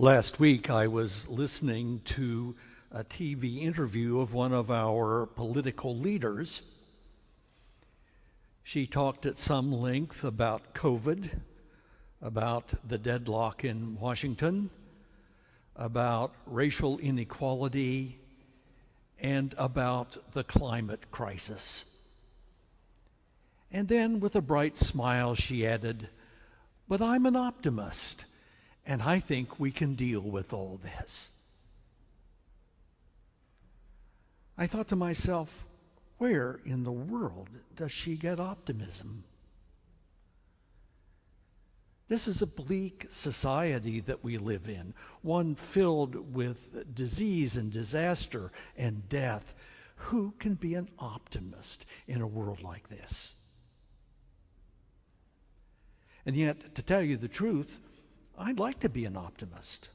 Last week, I was listening to a TV interview of one of our political leaders. She talked at some length about COVID, about the deadlock in Washington, about racial inequality, and about the climate crisis. And then, with a bright smile, she added, But I'm an optimist. And I think we can deal with all this. I thought to myself, where in the world does she get optimism? This is a bleak society that we live in, one filled with disease and disaster and death. Who can be an optimist in a world like this? And yet, to tell you the truth, I'd like to be an optimist.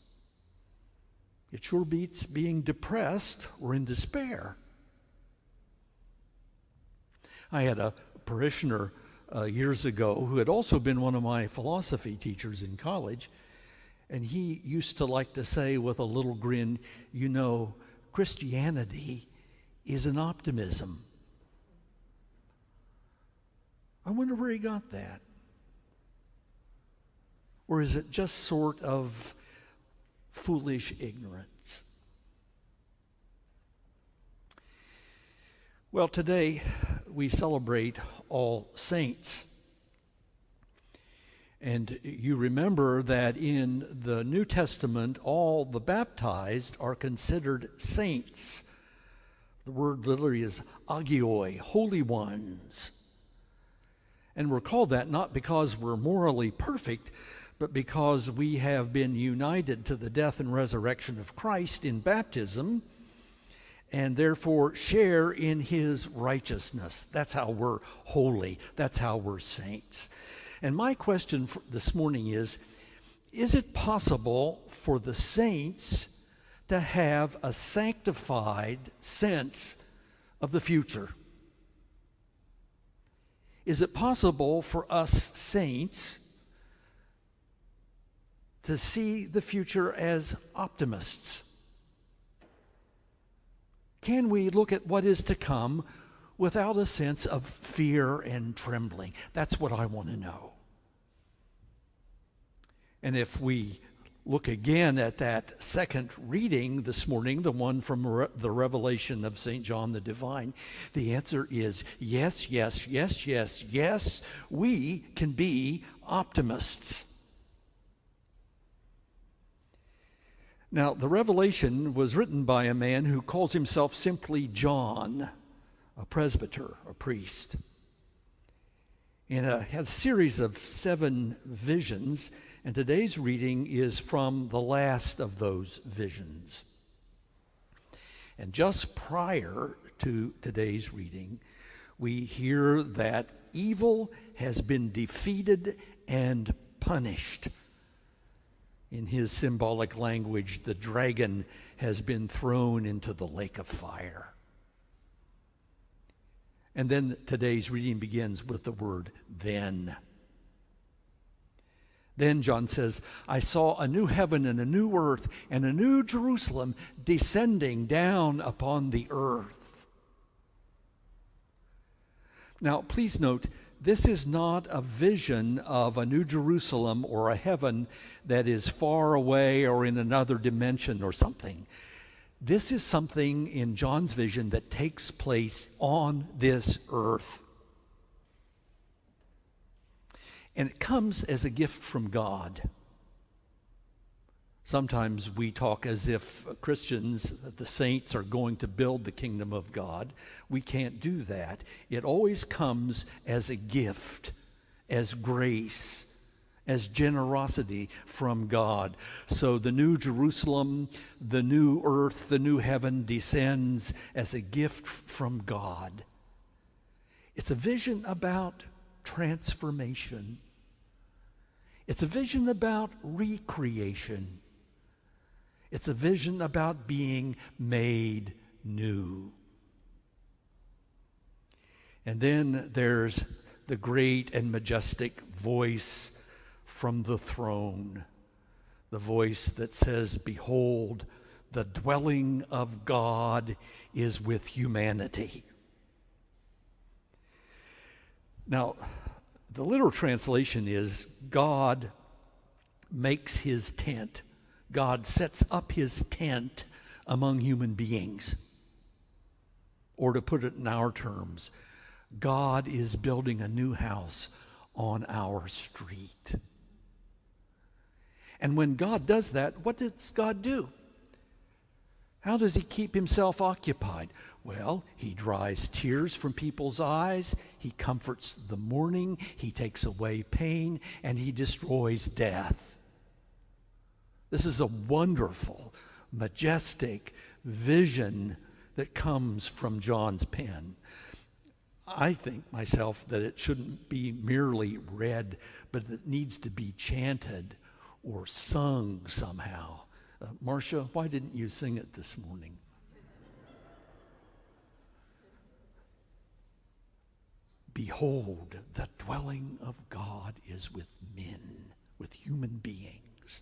It sure beats being depressed or in despair. I had a parishioner uh, years ago who had also been one of my philosophy teachers in college, and he used to like to say with a little grin, You know, Christianity is an optimism. I wonder where he got that. Or is it just sort of foolish ignorance? Well, today we celebrate All Saints. And you remember that in the New Testament, all the baptized are considered saints. The word literally is agioi, holy ones. And we're called that not because we're morally perfect, but because we have been united to the death and resurrection of Christ in baptism and therefore share in his righteousness. That's how we're holy, that's how we're saints. And my question this morning is Is it possible for the saints to have a sanctified sense of the future? Is it possible for us saints to see the future as optimists? Can we look at what is to come without a sense of fear and trembling? That's what I want to know. And if we look again at that second reading this morning, the one from the Revelation of St. John the Divine, the answer is yes, yes, yes, yes, yes. We can be optimists. Now, the Revelation was written by a man who calls himself simply John, a presbyter, a priest. And uh, has a series of seven visions, and today's reading is from the last of those visions. And just prior to today's reading, we hear that evil has been defeated and punished in his symbolic language, the dragon has been thrown into the lake of fire. And then today's reading begins with the word then. Then John says, I saw a new heaven and a new earth and a new Jerusalem descending down upon the earth. Now, please note, this is not a vision of a new Jerusalem or a heaven that is far away or in another dimension or something. This is something in John's vision that takes place on this earth. And it comes as a gift from God. Sometimes we talk as if Christians, the saints, are going to build the kingdom of God. We can't do that. It always comes as a gift, as grace, as generosity from God. So the new Jerusalem, the new earth, the new heaven descends as a gift from God. It's a vision about transformation. It's a vision about recreation. It's a vision about being made new. And then there's the great and majestic voice from the throne, the voice that says, Behold, the dwelling of God is with humanity. Now, the literal translation is God makes his tent. God sets up his tent among human beings. Or to put it in our terms, God is building a new house on our street. And when God does that, what does God do? How does he keep himself occupied? Well, he dries tears from people's eyes, he comforts the mourning, he takes away pain, and he destroys death. This is a wonderful, majestic vision that comes from John's pen. I think myself that it shouldn't be merely read, but it needs to be chanted or sung somehow. Uh, Marcia, why didn't you sing it this morning? Behold, the dwelling of God is with men, with human beings.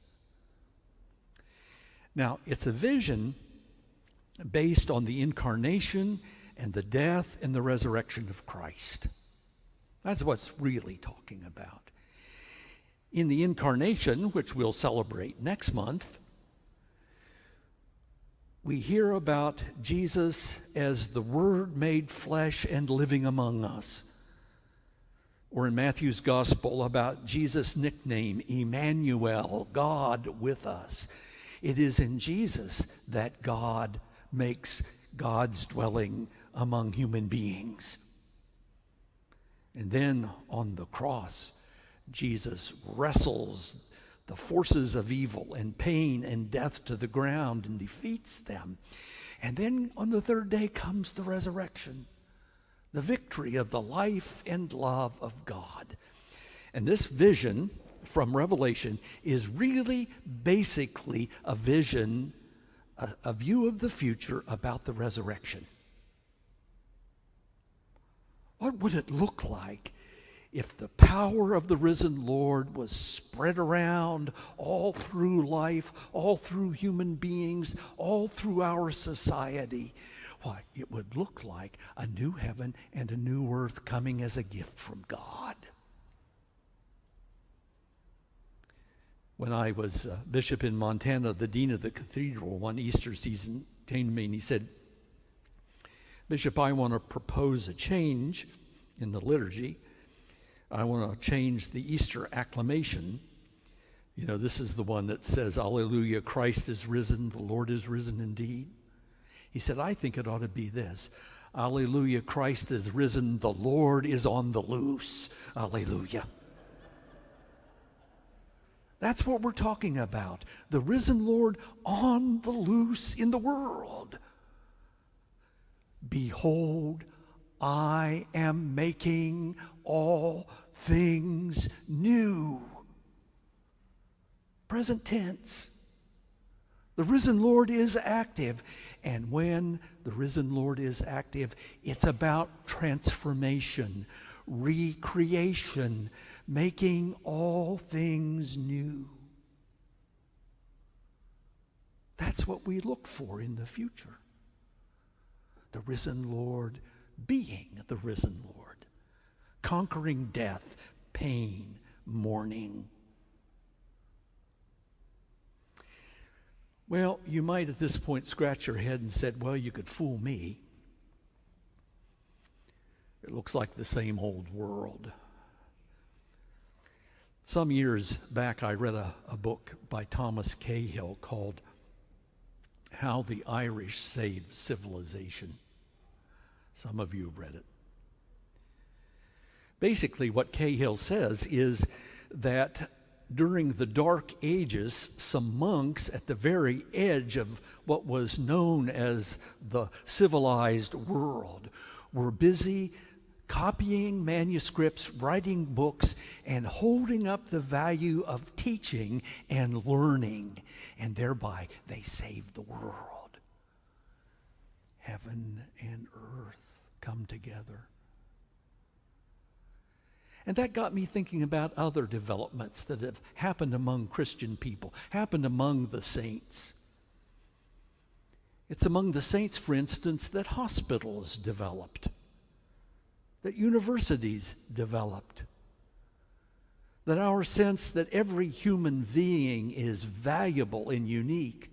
Now, it's a vision based on the incarnation and the death and the resurrection of Christ. That's what's really talking about. In the incarnation, which we'll celebrate next month, we hear about Jesus as the Word made flesh and living among us. Or in Matthew's Gospel about Jesus' nickname, Emmanuel, God with us. It is in Jesus that God makes God's dwelling among human beings. And then on the cross, Jesus wrestles the forces of evil and pain and death to the ground and defeats them. And then on the third day comes the resurrection, the victory of the life and love of God. And this vision from Revelation is really basically a vision, a, a view of the future about the resurrection. What would it look like if the power of the risen Lord was spread around all through life, all through human beings, all through our society? Why, it would look like a new heaven and a new earth coming as a gift from God. When I was uh, bishop in Montana, the dean of the cathedral one Easter season came to me and he said, Bishop, I want to propose a change in the liturgy. I want to change the Easter acclamation. You know, this is the one that says, Alleluia, Christ is risen, the Lord is risen indeed. He said, I think it ought to be this Alleluia, Christ is risen, the Lord is on the loose. Alleluia. That's what we're talking about. The risen Lord on the loose in the world. Behold, I am making all things new. Present tense. The risen Lord is active. And when the risen Lord is active, it's about transformation, recreation, making all things new. That's what we look for in the future. The risen Lord being the risen Lord, conquering death, pain, mourning. Well, you might at this point scratch your head and said, well, you could fool me. It looks like the same old world. Some years back, I read a, a book by Thomas Cahill called How the Irish Saved Civilization. Some of you have read it. Basically, what Cahill says is that during the Dark Ages, some monks at the very edge of what was known as the civilized world were busy copying manuscripts, writing books, and holding up the value of teaching and learning. And thereby, they saved the world. Heaven and earth come together. And that got me thinking about other developments that have happened among Christian people, happened among the saints. It's among the saints, for instance, that hospitals developed, that universities developed, that our sense that every human being is valuable and unique,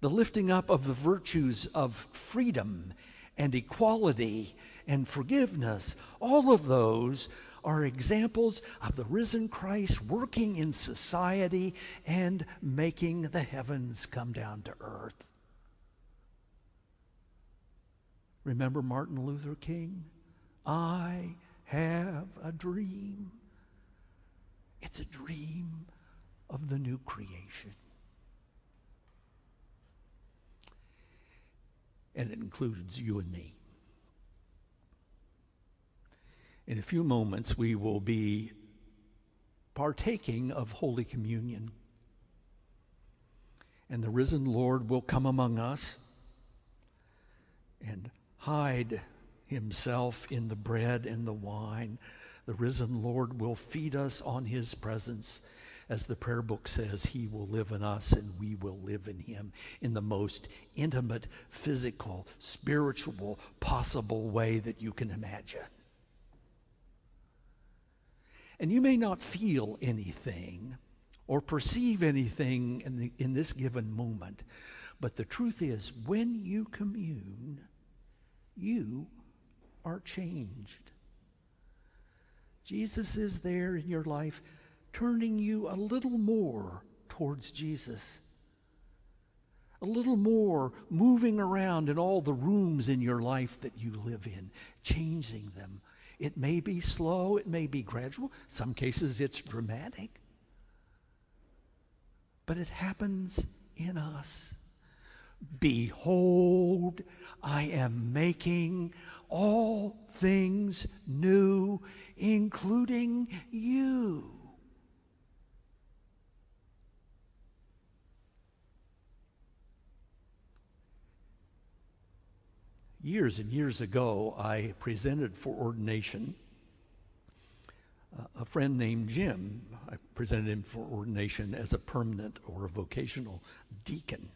the lifting up of the virtues of freedom and equality and forgiveness, all of those are examples of the risen Christ working in society and making the heavens come down to earth. Remember Martin Luther King? I have a dream. It's a dream of the new creation. And it includes you and me. In a few moments, we will be partaking of Holy Communion. And the risen Lord will come among us and hide himself in the bread and the wine. The risen Lord will feed us on his presence. As the prayer book says, he will live in us and we will live in him in the most intimate, physical, spiritual, possible way that you can imagine. And you may not feel anything or perceive anything in, the, in this given moment, but the truth is, when you commune, you are changed. Jesus is there in your life, turning you a little more towards Jesus. A little more moving around in all the rooms in your life that you live in, changing them, it may be slow, it may be gradual. Some cases it's dramatic. But it happens in us. Behold, I am making all things new, including you. Years and years ago, I presented for ordination uh, a friend named Jim. I presented him for ordination as a permanent or a vocational deacon.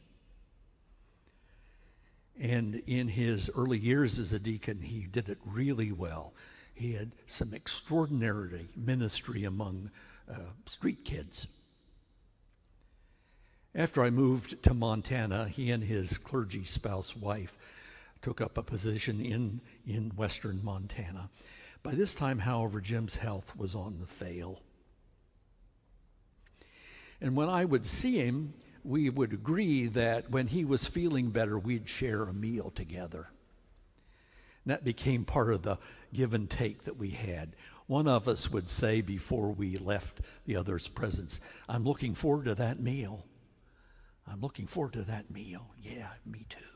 And in his early years as a deacon, he did it really well. He had some extraordinary ministry among uh, street kids. After I moved to Montana, he and his clergy spouse wife took up a position in, in western Montana. By this time, however, Jim's health was on the fail. And when I would see him, we would agree that when he was feeling better, we'd share a meal together. And that became part of the give and take that we had. One of us would say before we left the other's presence, I'm looking forward to that meal. I'm looking forward to that meal. Yeah, me too.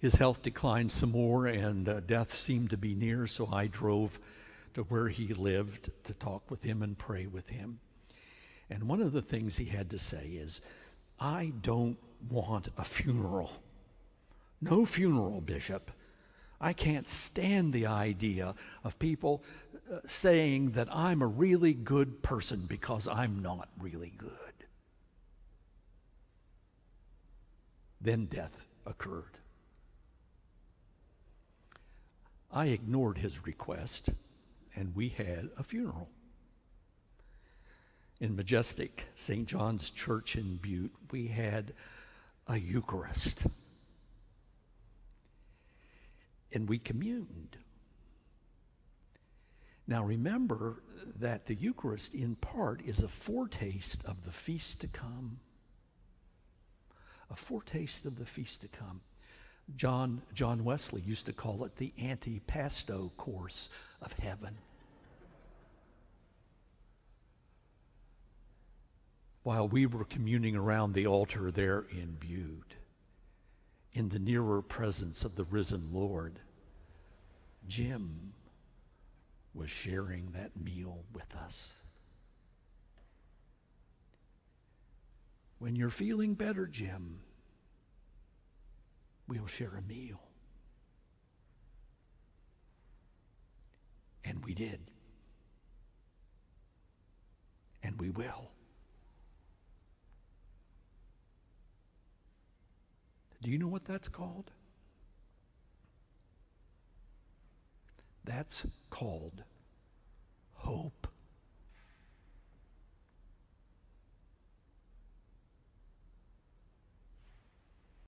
His health declined some more and uh, death seemed to be near, so I drove to where he lived to talk with him and pray with him. And one of the things he had to say is, I don't want a funeral. No funeral, Bishop. I can't stand the idea of people uh, saying that I'm a really good person because I'm not really good. Then death occurred. I ignored his request, and we had a funeral. In Majestic, St. John's Church in Butte, we had a Eucharist. And we communed. Now remember that the Eucharist, in part, is a foretaste of the feast to come. A foretaste of the feast to come. John, John Wesley used to call it the antipasto course of heaven. While we were communing around the altar there in Butte, in the nearer presence of the risen Lord, Jim was sharing that meal with us. When you're feeling better, Jim, we'll share a meal. And we did. And we will. Do you know what that's called? That's called hope.